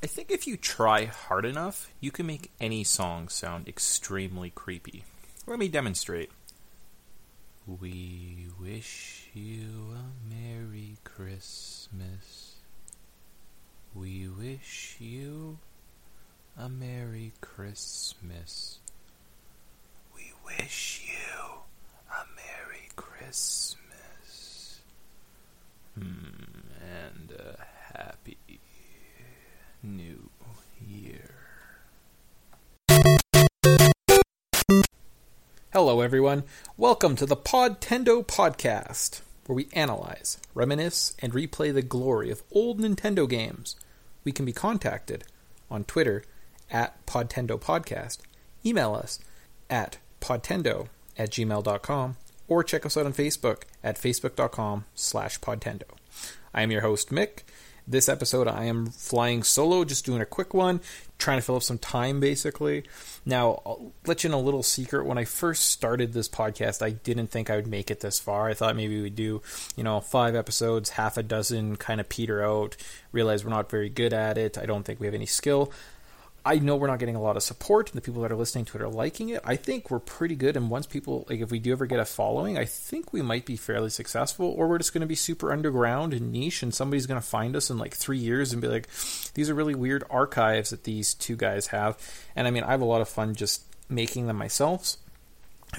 I think if you try hard enough, you can make any song sound extremely creepy. Let me demonstrate. We wish you a Merry Christmas. We wish you a Merry Christmas. We wish you a Merry Christmas. Hmm, and Happy New Year. Hello, everyone. Welcome to the Podtendo Podcast, where we analyze, reminisce, and replay the glory of old Nintendo games. We can be contacted on Twitter at Podtendo Podcast, email us at podtendo at gmail.com, or check us out on Facebook at facebook.com slash podtendo. I am your host, Mick. This episode, I am flying solo, just doing a quick one, trying to fill up some time, basically. Now, I'll let you know a little secret. When I first started this podcast, I didn't think I would make it this far. I thought maybe we'd do, you know, five episodes, half a dozen, kind of peter out, realize we're not very good at it. I don't think we have any skill. I know we're not getting a lot of support, and the people that are listening to it are liking it. I think we're pretty good, and once people like, if we do ever get a following, I think we might be fairly successful. Or we're just going to be super underground and niche, and somebody's going to find us in like three years and be like, "These are really weird archives that these two guys have." And I mean, I have a lot of fun just making them myself.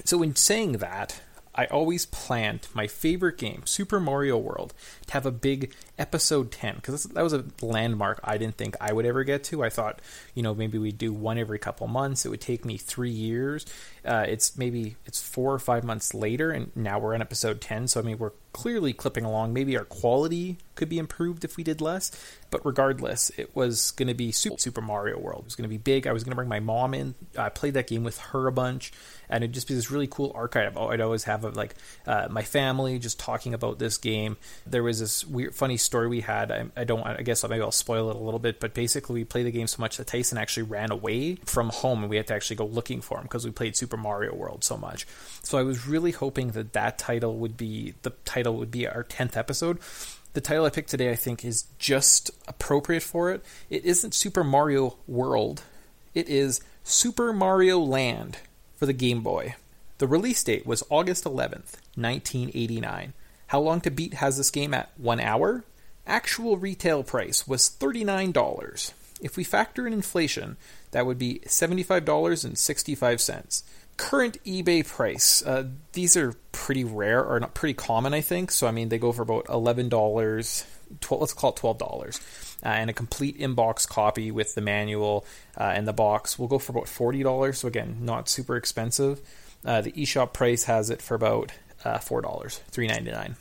So, in saying that, I always planned my favorite game, Super Mario World, to have a big episode 10 because that was a landmark I didn't think I would ever get to. I thought, you know, maybe we'd do one every couple months. It would take me three years. Uh, it's maybe it's four or five months later, and now we're on episode 10. So, I mean, we're clearly clipping along. Maybe our quality could be improved if we did less. But regardless, it was going to be Super Mario World. It was going to be big. I was going to bring my mom in. I played that game with her a bunch, and it'd just be this really cool archive. I'd always have like uh, my family just talking about this game. There was this weird, funny story we had. I, I don't. I guess maybe I'll spoil it a little bit. But basically, we played the game so much that Tyson actually ran away from home, and we had to actually go looking for him because we played Super Mario World so much. So I was really hoping that that title would be the title would be our tenth episode the title I picked today, I think, is just appropriate for it. It isn't Super Mario World, it is Super Mario Land for the Game Boy. The release date was August 11th, 1989. How long to beat has this game at? One hour? Actual retail price was $39. If we factor in inflation, that would be $75.65 current eBay price, uh, these are pretty rare or not pretty common, I think. So I mean, they go for about eleven dollars. Let's call it twelve dollars, uh, and a complete inbox copy with the manual uh, and the box will go for about forty dollars. So again, not super expensive. Uh, the eShop price has it for about uh, four dollars, three ninety nine.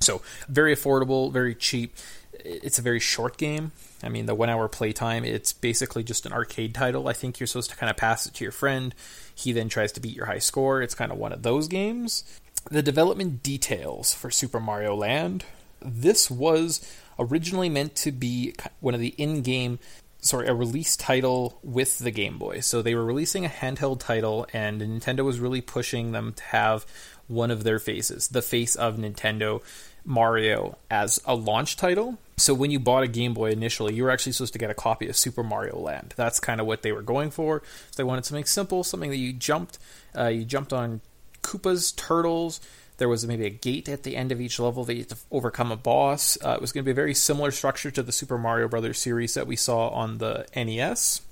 So very affordable, very cheap. It's a very short game. I mean, the one hour playtime, it's basically just an arcade title. I think you're supposed to kind of pass it to your friend. He then tries to beat your high score. It's kind of one of those games. The development details for Super Mario Land. This was originally meant to be one of the in game, sorry, a release title with the Game Boy. So they were releasing a handheld title, and Nintendo was really pushing them to have one of their faces, the face of Nintendo Mario, as a launch title. So when you bought a Game Boy initially, you were actually supposed to get a copy of Super Mario Land. That's kind of what they were going for. So they wanted something simple, something that you jumped, uh, you jumped on Koopas, turtles. There was maybe a gate at the end of each level that you had to overcome a boss. Uh, it was going to be a very similar structure to the Super Mario Brothers series that we saw on the NES.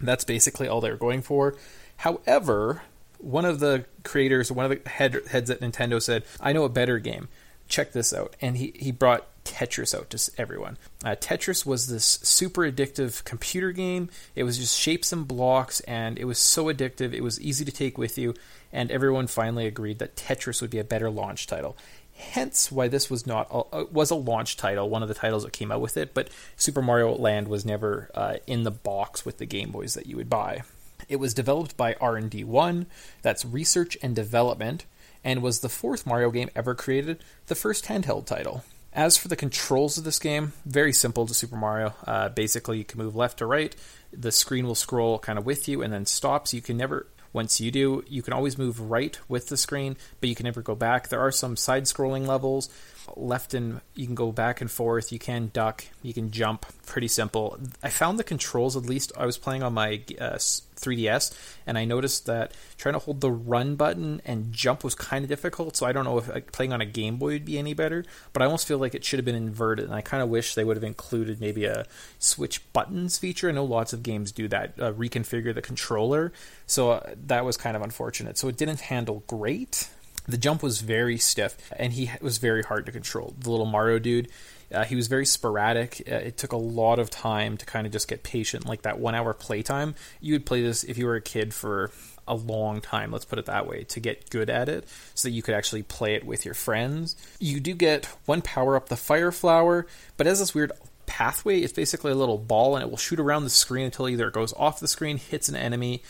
That's basically all they were going for. However, one of the creators, one of the head, heads at Nintendo said, "I know a better game. Check this out." And he he brought Tetris out to everyone. Uh, Tetris was this super addictive computer game. It was just shapes and blocks, and it was so addictive. It was easy to take with you, and everyone finally agreed that Tetris would be a better launch title. Hence, why this was not a, was a launch title, one of the titles that came out with it. But Super Mario Land was never uh, in the box with the Game Boys that you would buy. It was developed by R&D One, that's research and development, and was the fourth Mario game ever created, the first handheld title. As for the controls of this game, very simple to Super Mario. Uh, basically, you can move left to right. The screen will scroll kind of with you and then stops. You can never, once you do, you can always move right with the screen, but you can never go back. There are some side scrolling levels. Left and you can go back and forth. You can duck. You can jump. Pretty simple. I found the controls. At least I was playing on my uh, 3DS, and I noticed that trying to hold the run button and jump was kind of difficult. So I don't know if like, playing on a Game Boy would be any better. But I almost feel like it should have been inverted, and I kind of wish they would have included maybe a switch buttons feature. I know lots of games do that. Uh, reconfigure the controller. So uh, that was kind of unfortunate. So it didn't handle great the jump was very stiff, and he was very hard to control. The little Mario dude, uh, he was very sporadic. Uh, it took a lot of time to kind of just get patient. Like that one hour playtime, you would play this if you were a kid for a long time, let's put it that way, to get good at it so that you could actually play it with your friends. You do get one power up, the Fire Flower, but as this weird pathway, it's basically a little ball and it will shoot around the screen until either it goes off the screen, hits an enemy,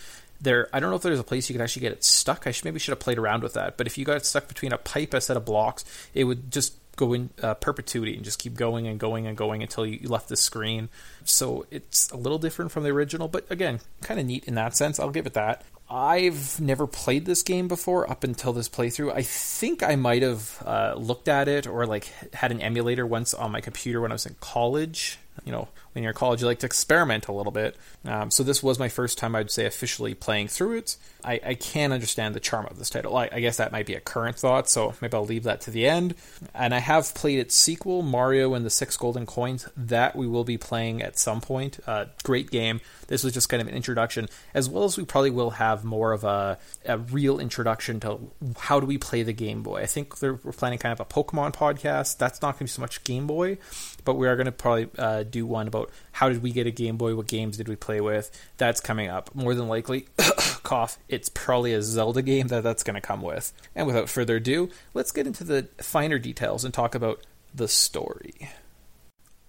there I don't know if there's a place you could actually get it stuck. I should, maybe should have played around with that. But if you got it stuck between a pipe, a set of blocks, it would just go in uh, perpetuity and just keep going and going and going until you, left the screen. So it's a little different from the original, but again, kind of neat in that sense. I'll give it that. I've never played this game before up until this playthrough. I think I might have uh, looked at it or like had an emulator once on my computer when I was in college. You know, in college, you like to experiment a little bit. Um, so this was my first time, I'd say, officially playing through it. I, I can understand the charm of this title. I, I, guess that might be a current thought, so maybe I'll leave that to the end. And I have played its sequel, Mario and the Six Golden Coins. That we will be playing at some point. Uh, great game. This was just kind of an introduction, as well as we probably will have more of a, a real introduction to how do we play the Game Boy. I think we're planning kind of a Pokemon podcast. That's not going to be so much Game Boy, but we are going to probably uh, do one about how did we get a Game Boy? What games did we play with? That's coming up. More than likely, cough, it's probably a Zelda game that that's going to come with. And without further ado, let's get into the finer details and talk about the story.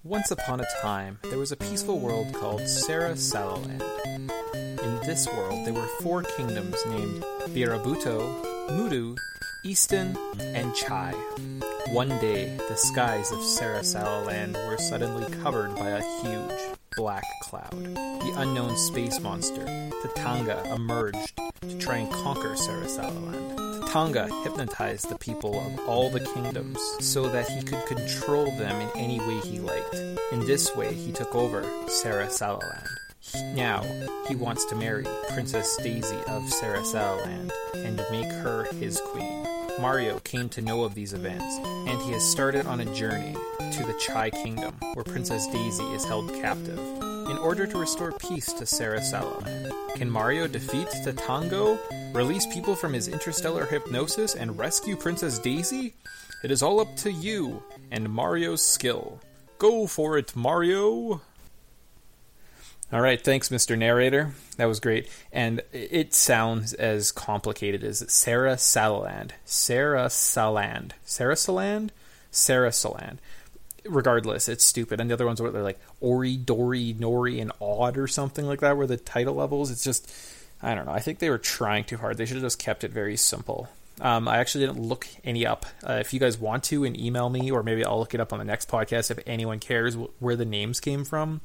Once upon a time, there was a peaceful world called Sarasaland. In this world, there were four kingdoms named Birabuto, Muda, Easton, and Chai. One day, the skies of Sarasaland were suddenly covered by a huge black cloud. The unknown space monster, Tatanga, emerged to try and conquer Sarasaland. Tatanga hypnotized the people of all the kingdoms so that he could control them in any way he liked. In this way, he took over Sarasaland. Now, he wants to marry Princess Daisy of Sarasaland and make her his queen. Mario came to know of these events, and he has started on a journey to the Chai Kingdom, where Princess Daisy is held captive. In order to restore peace to Sera can Mario defeat Tatanga, release people from his interstellar hypnosis, and rescue Princess Daisy? It is all up to you and Mario's skill. Go for it, Mario! All right, thanks, Mr. Narrator. That was great. And it sounds as complicated as Sarah Saland. Sarah Saland. Sarah Saland? Sarah Saland. Regardless, it's stupid. And the other ones were like Ori, Dory, Nori, and Odd or something like that, where the title levels, it's just, I don't know. I think they were trying too hard. They should have just kept it very simple. Um, I actually didn't look any up. Uh, if you guys want to, and email me, or maybe I'll look it up on the next podcast if anyone cares where the names came from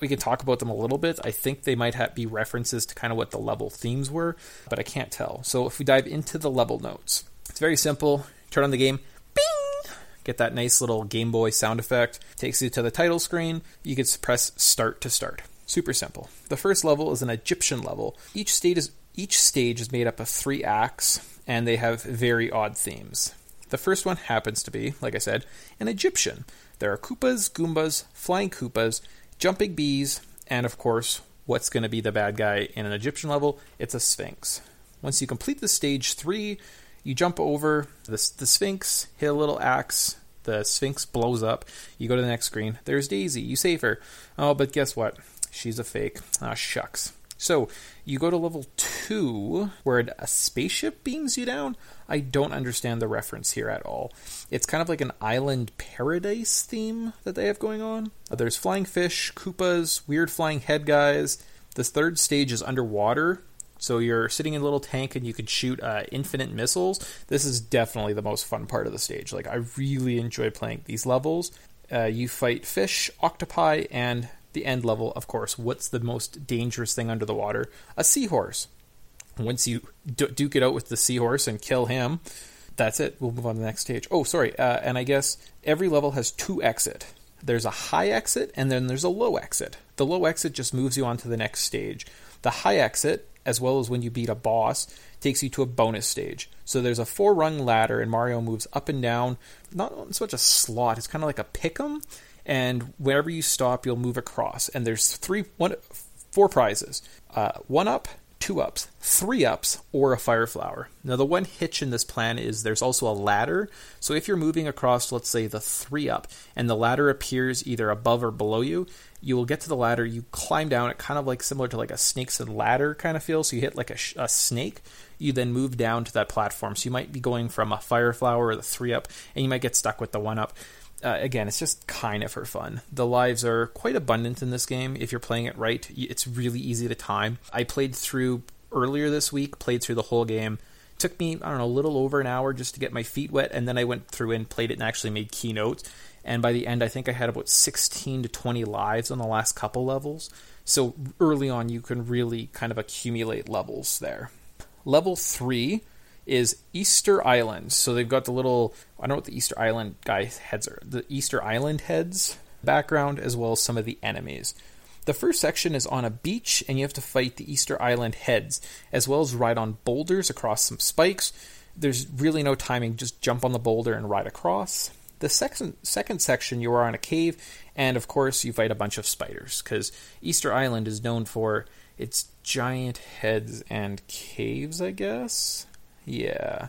we can talk about them a little bit. I think they might have, be references to kind of what the level themes were, but I can't tell. So if we dive into the level notes, it's very simple. Turn on the game, bing, get that nice little Game Boy sound effect. Takes you to the title screen. You can press start to start. Super simple. The first level is an Egyptian level. Each stage is each stage is made up of three acts, and they have very odd themes. The first one happens to be, like I said, an Egyptian. There are Koopas, Goombas, Flying Koopas, jumping bees, and of course, what's going to be the bad guy in an Egyptian level? It's a Sphinx. Once you complete the stage three, you jump over the, the Sphinx, hit a little axe, the Sphinx blows up. You go to the next screen. There's Daisy. You save her. Oh, but guess what? She's a fake. Ah, shucks. So you go to level two, where a spaceship beams you down. I don't understand the reference here at all. It's kind of like an island paradise theme that they have going on. There's flying fish, Koopas, weird flying head guys. The third stage is underwater, so you're sitting in a little tank and you can shoot uh, infinite missiles. This is definitely the most fun part of the stage. Like I really enjoy playing these levels. Uh, you fight fish, octopi, and the end level, of course, what's the most dangerous thing under the water? A seahorse. Once you duke it out with the seahorse and kill him, that's it. We'll move on to the next stage. Oh, sorry. Uh, and I guess every level has two exit. There's a high exit and then there's a low exit. The low exit just moves you on to the next stage. The high exit, as well as when you beat a boss, takes you to a bonus stage. So there's a four rung ladder, and Mario moves up and down. Not so much a slot; it's kind of like a pick'em. And wherever you stop, you'll move across. And there's three, one, four prizes: uh, one up, two ups, three ups, or a fire flower. Now, the one hitch in this plan is there's also a ladder. So if you're moving across, let's say the three up, and the ladder appears either above or below you, you will get to the ladder, you climb down it, kind of like similar to like a snakes and ladder kind of feel. So you hit like a, a snake, you then move down to that platform. So you might be going from a fire flower or the three up, and you might get stuck with the one up. Uh, again, it's just kind of for fun. The lives are quite abundant in this game. If you're playing it right, it's really easy to time. I played through earlier this week, played through the whole game. Took me, I don't know, a little over an hour just to get my feet wet, and then I went through and played it and actually made keynotes. And by the end, I think I had about 16 to 20 lives on the last couple levels. So early on, you can really kind of accumulate levels there. Level 3 is Easter Island. So they've got the little, I don't know what the Easter Island guy heads are, the Easter Island heads background, as well as some of the enemies. The first section is on a beach, and you have to fight the Easter Island heads, as well as ride on boulders across some spikes. There's really no timing, just jump on the boulder and ride across. The second second section, you are on a cave, and of course, you fight a bunch of spiders because Easter Island is known for its giant heads and caves. I guess, yeah.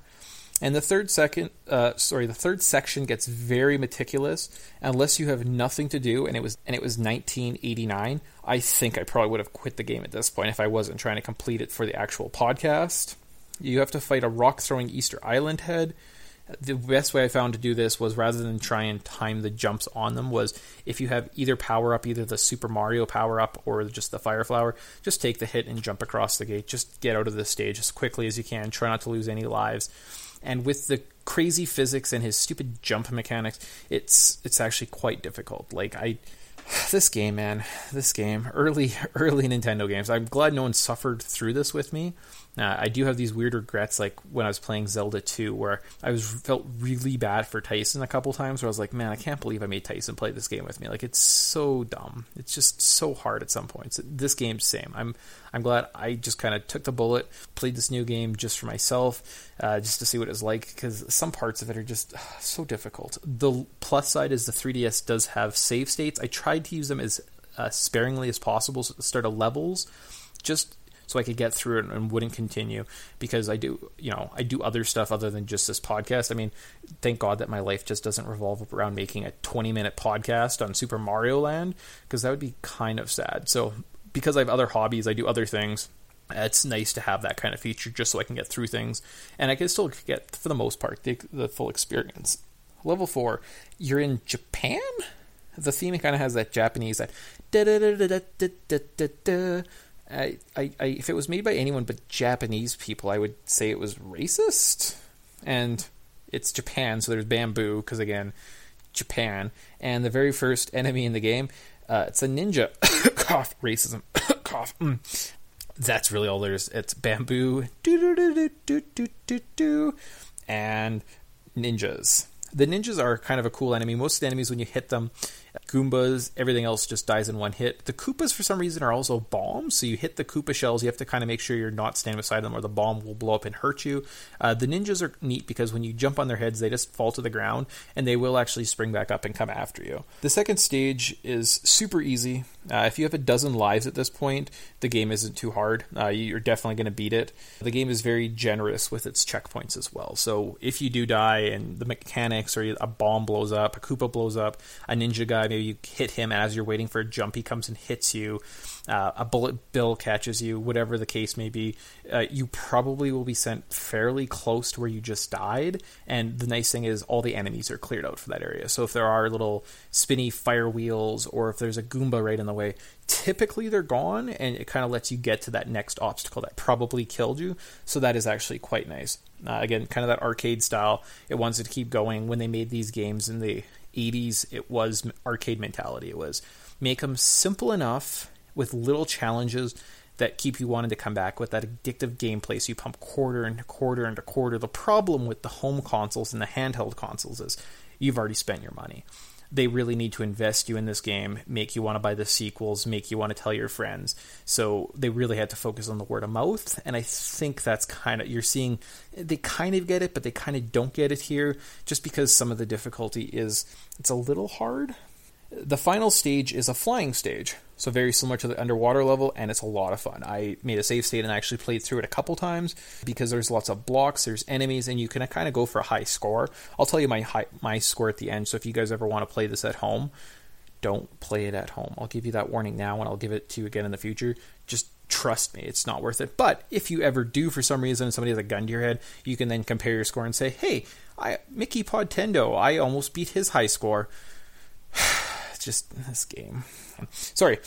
And the third second, uh, sorry, the third section gets very meticulous. Unless you have nothing to do, and it was and it was 1989. I think I probably would have quit the game at this point if I wasn't trying to complete it for the actual podcast. You have to fight a rock throwing Easter Island head the best way I found to do this was rather than try and time the jumps on them was if you have either power up, either the Super Mario power up or just the Fire Flower, just take the hit and jump across the gate. Just get out of the stage as quickly as you can. Try not to lose any lives. And with the crazy physics and his stupid jump mechanics, it's it's actually quite difficult. Like I this game, man, this game, early early Nintendo games. I'm glad no one suffered through this with me. Uh, I do have these weird regrets, like when I was playing Zelda 2, where I was felt really bad for Tyson a couple times. Where I was like, man, I can't believe I made Tyson play this game with me. Like it's so dumb. It's just so hard at some points. This game's same. I'm I'm glad I just kind of took the bullet, played this new game just for myself, uh, just to see what it's like. Because some parts of it are just uh, so difficult. The plus side is the 3DS does have save states. I tried to use them as uh, sparingly as possible so at the start of levels just so I could get through it and wouldn't continue because I do, you know, I do other stuff other than just this podcast. I mean, thank God that my life just doesn't revolve around making a 20 minute podcast on Super Mario Land because that would be kind of sad. So because I have other hobbies, I do other things. It's nice to have that kind of feature just so I can get through things and I can still get, for the most part, the, the full experience. Level four, you're in Japan? The theme kind of has that Japanese that I, I, I, if it was made by anyone but Japanese people, I would say it was racist. And it's Japan, so there's bamboo because again, Japan. And the very first enemy in the game, uh, it's a ninja. cough, racism. cough. Mm. That's really all there's. It's bamboo, and ninjas. The ninjas are kind of a cool enemy. Most enemies, when you hit them, Goombas, everything else just dies in one hit. The Koopas, for some reason, are also bombs. So you hit the Koopa shells, you have to kind of make sure you're not standing beside them or the bomb will blow up and hurt you. Uh, the ninjas are neat because when you jump on their heads, they just fall to the ground and they will actually spring back up and come after you. The second stage is super easy. Uh, if you have a dozen lives at this point, the game isn't too hard. Uh, you're definitely going to beat it. The game is very generous with its checkpoints as well. So if you do die and the mechanics or a bomb blows up, a Koopa blows up, a ninja guy maybe you hit him as you're waiting for a jump. He comes and hits you. Uh, a bullet bill catches you. Whatever the case may be, uh, you probably will be sent fairly close to where you just died. And the nice thing is, all the enemies are cleared out for that area. So if there are little spinny fire wheels, or if there's a Goomba right in the way, typically they're gone, and it kind of lets you get to that next obstacle that probably killed you. So that is actually quite nice. Uh, again, kind of that arcade style. It wants to keep going. When they made these games in the 80s, it was arcade mentality. It was make them simple enough with little challenges that keep you wanting to come back with that addictive gameplay. So you pump quarter into quarter into quarter. The problem with the home consoles and the handheld consoles is you've already spent your money. They really need to invest you in this game, make you want to buy the sequels, make you want to tell your friends. So they really had to focus on the word of mouth, and I think that's kind of you're seeing they kind of get it, but they kind of don't get it here, just because some of the difficulty is it's a little hard. The final stage is a flying stage, so very similar to the underwater level, and it's a lot of fun. I made a save state and I actually played through it a couple times because there's lots of blocks, there's enemies, and you can kind of go for a high score. I'll tell you my high, my score at the end. So if you guys ever want to play this at home, don't play it at home. I'll give you that warning now, and I'll give it to you again in the future. Just trust me, it's not worth it. But if you ever do, for some reason, somebody has a gun to your head, you can then compare your score and say, "Hey, I Mickey Podtendo, I almost beat his high score." just this game. Sorry.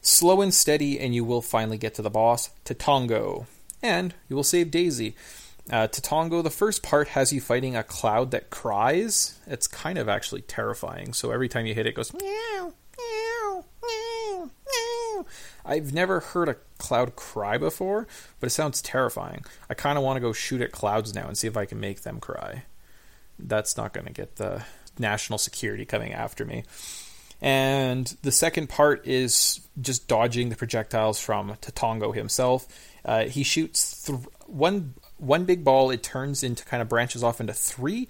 Slow and steady, and you will finally get to the boss, Tatongo. And you will save Daisy. Uh, Tatongo, the first part has you fighting a cloud that cries. It's kind of actually terrifying. So every time you hit it, it goes meow, meow, meow, meow. I've never heard a cloud cry before, but it sounds terrifying. I kind of want to go shoot at clouds now and see if I can make them cry. That's not going to get the national security coming after me. And the second part is just dodging the projectiles from Tatongo himself. Uh, he shoots th- one one big ball. It turns into kind of branches off into three,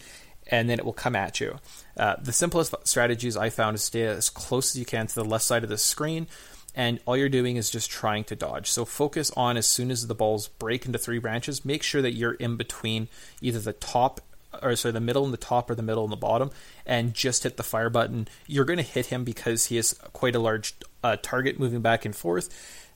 and then it will come at you. Uh, the simplest strategies I found is stay as close as you can to the left side of the screen, and all you're doing is just trying to dodge. So focus on as soon as the balls break into three branches, make sure that you're in between either the top or sorry, the middle and the top or the middle and the bottom, and just hit the fire button. You're going to hit him because he is quite a large uh, target moving back and forth.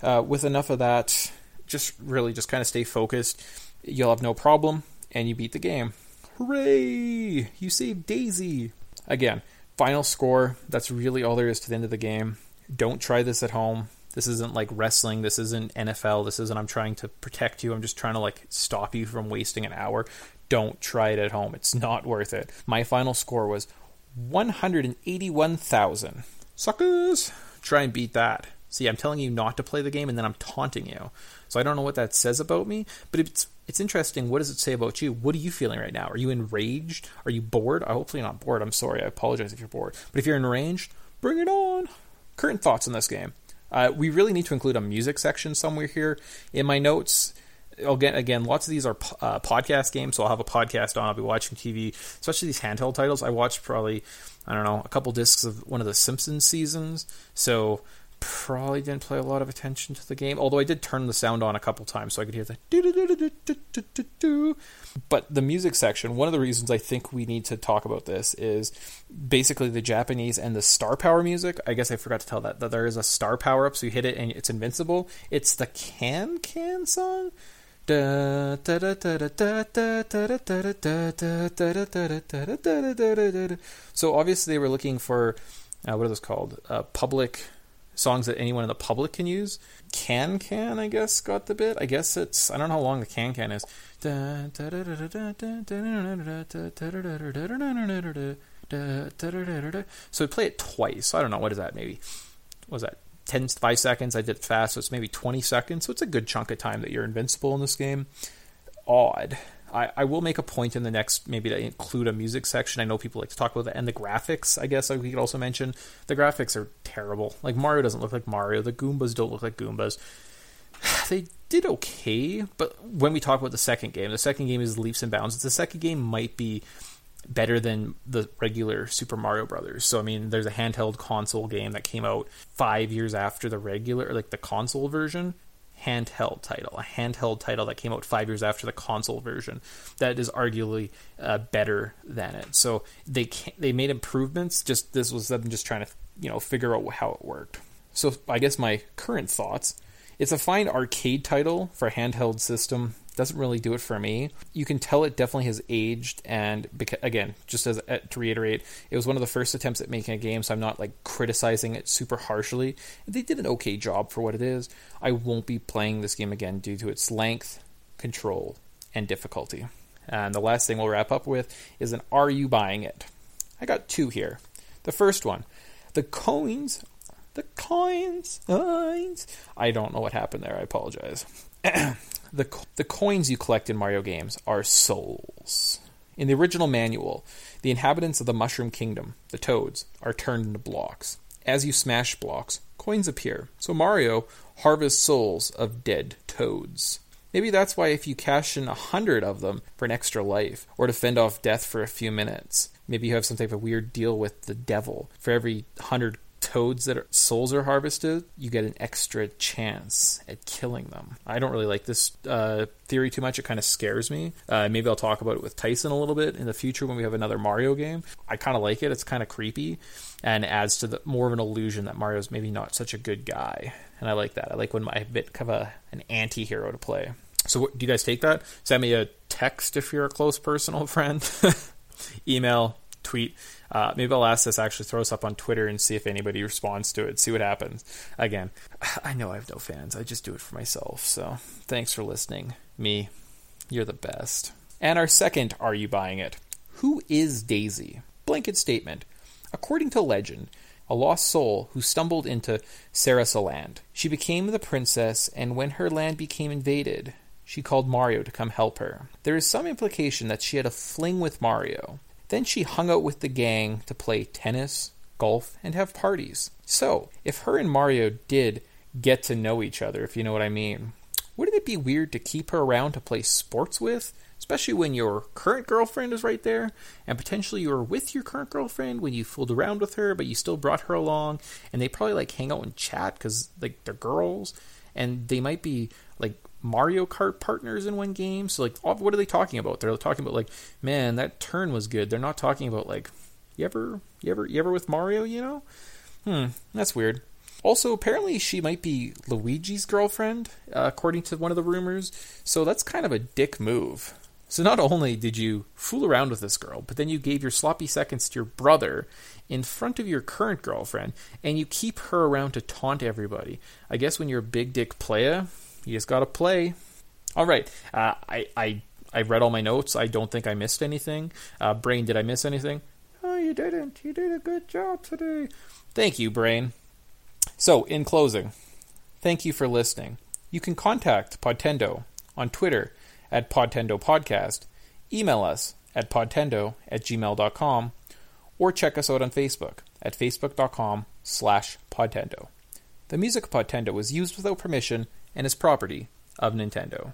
Uh, with enough of that, just really just kind of stay focused. You'll have no problem, and you beat the game. Hooray! You saved Daisy! Again, final score. That's really all there is to the end of the game. Don't try this at home. This isn't like wrestling. This isn't NFL. This isn't I'm trying to protect you. I'm just trying to like stop you from wasting an hour don't try it at home. It's not worth it. My final score was 181,000. Suckers! Try and beat that. See, I'm telling you not to play the game and then I'm taunting you. So I don't know what that says about me, but it's it's interesting. What does it say about you? What are you feeling right now? Are you enraged? Are you bored? I hopefully not bored. I'm sorry. I apologize if you're bored. But if you're enraged, bring it on. Current thoughts on this game. Uh, we really need to include a music section somewhere here in my notes again, again, lots of these are uh, podcast games, so I'll have a podcast on. I'll be watching TV, especially these handheld titles. I watched probably, I don't know, a couple discs of one of the Simpsons seasons, so probably didn't play a lot of attention to the game. Although I did turn the sound on a couple times so I could hear the. But the music section, one of the reasons I think we need to talk about this is basically the Japanese and the star power music. I guess I forgot to tell that that there is a star power up, so you hit it and it's invincible. It's the Can Can song. So obviously they were looking for uh, what are those called? Uh, public songs that anyone in the public can use. Can Can I guess got the bit. I guess it's I don't know how long the Can Can is. So we play it twice. I don't know what is that maybe. What was that 10, 5 seconds. I did fast, so it's maybe 20 seconds. So it's a good chunk of time that you're invincible in this game. Odd. I, I will make a point in the next, maybe to include a music section. I know people like to talk about that. And the graphics, I guess we could also mention. The graphics are terrible. Like, Mario doesn't look like Mario. The Goombas don't look like Goombas. They did okay, but when we talk about the second game, the second game is leaps and bounds. The second game might be better than the regular Super Mario Brothers. So I mean, there's a handheld console game that came out five years after the regular, like the console version. Handheld title, a handheld title that came out five years after the console version, that is arguably uh, better than it. So they they made improvements. Just this was them just trying to you know figure out how it worked. So I guess my current thoughts. It's a fine arcade title for a handheld system doesn't really do it for me. You can tell it definitely has aged, and beca- again, just as uh, to reiterate, it was one of the first attempts at making a game, so I'm not like criticizing it super harshly. They did an okay job for what it is. I won't be playing this game again due to its length, control, and difficulty. And the last thing we'll wrap up with is an Are you buying it? I got two here. The first one, the coins The coins, coins. I don't know what happened there. I apologize. the the coins you collect in Mario games are souls. In the original manual, the inhabitants of the Mushroom Kingdom, the Toads, are turned into blocks. As you smash blocks, coins appear. So Mario harvests souls of dead toads. Maybe that's why if you cash in a hundred of them for an extra life, or to fend off death for a few minutes, maybe you have some type of weird deal with the devil. For every hundred toads that are, souls are harvested, you get an extra chance at killing them. I don't really like this uh, theory too much. It kind of scares me. Uh, maybe I'll talk about it with Tyson a little bit in the future when we have another Mario game. I kind of like it. It's kind of creepy and adds to the more of an illusion that Mario's maybe not such a good guy. And I like that. I like when I have a bit of a, an anti-hero to play. So what, do you guys take that? Send me a text if you're a close personal friend. Email, tweet. Uh, maybe I'll ask this actually throw us up on Twitter and see if anybody responds to it. See what happens. Again, I know I have no fans. I just do it for myself. So thanks for listening. Me, you're the best. And our second, are you buying it? Who is Daisy? Blanket statement. According to legend, a lost soul who stumbled into Sarasa land. She became the princess, and when her land became invaded, she called Mario to come help her. There is some implication that she had a fling with Mario. Then she hung out with the gang to play tennis, golf, and have parties. So, if her and Mario did get to know each other, if you know what I mean, wouldn't it be weird to keep her around to play sports with? Especially when your current girlfriend is right there, and potentially you were with your current girlfriend when you fooled around with her, but you still brought her along, and they probably like hang out and chat because like they're girls, and they might be like Mario Kart partners in one game. So like, what are they talking about? They're talking about like, man, that turn was good. They're not talking about like, you ever, you ever, you ever with Mario? You know? Hmm, that's weird. Also, apparently she might be Luigi's girlfriend, uh, according to one of the rumors. So that's kind of a dick move. So not only did you fool around with this girl, but then you gave your sloppy seconds to your brother in front of your current girlfriend, and you keep her around to taunt everybody. I guess when you're a big dick player, you just got to play. All right. Uh, I, I, I read all my notes. I don't think I missed anything. Uh, Brain, did I miss anything? Oh, you didn't. You did a good job today. Thank you, Brain. So, in closing, thank you for listening. You can contact Podtendo on Twitter at Podtendo Podcast, email us at podtendo at gmail.com, or check us out on Facebook at facebook.com slash podtendo. The music of Podtendo was used without permission and is property of Nintendo.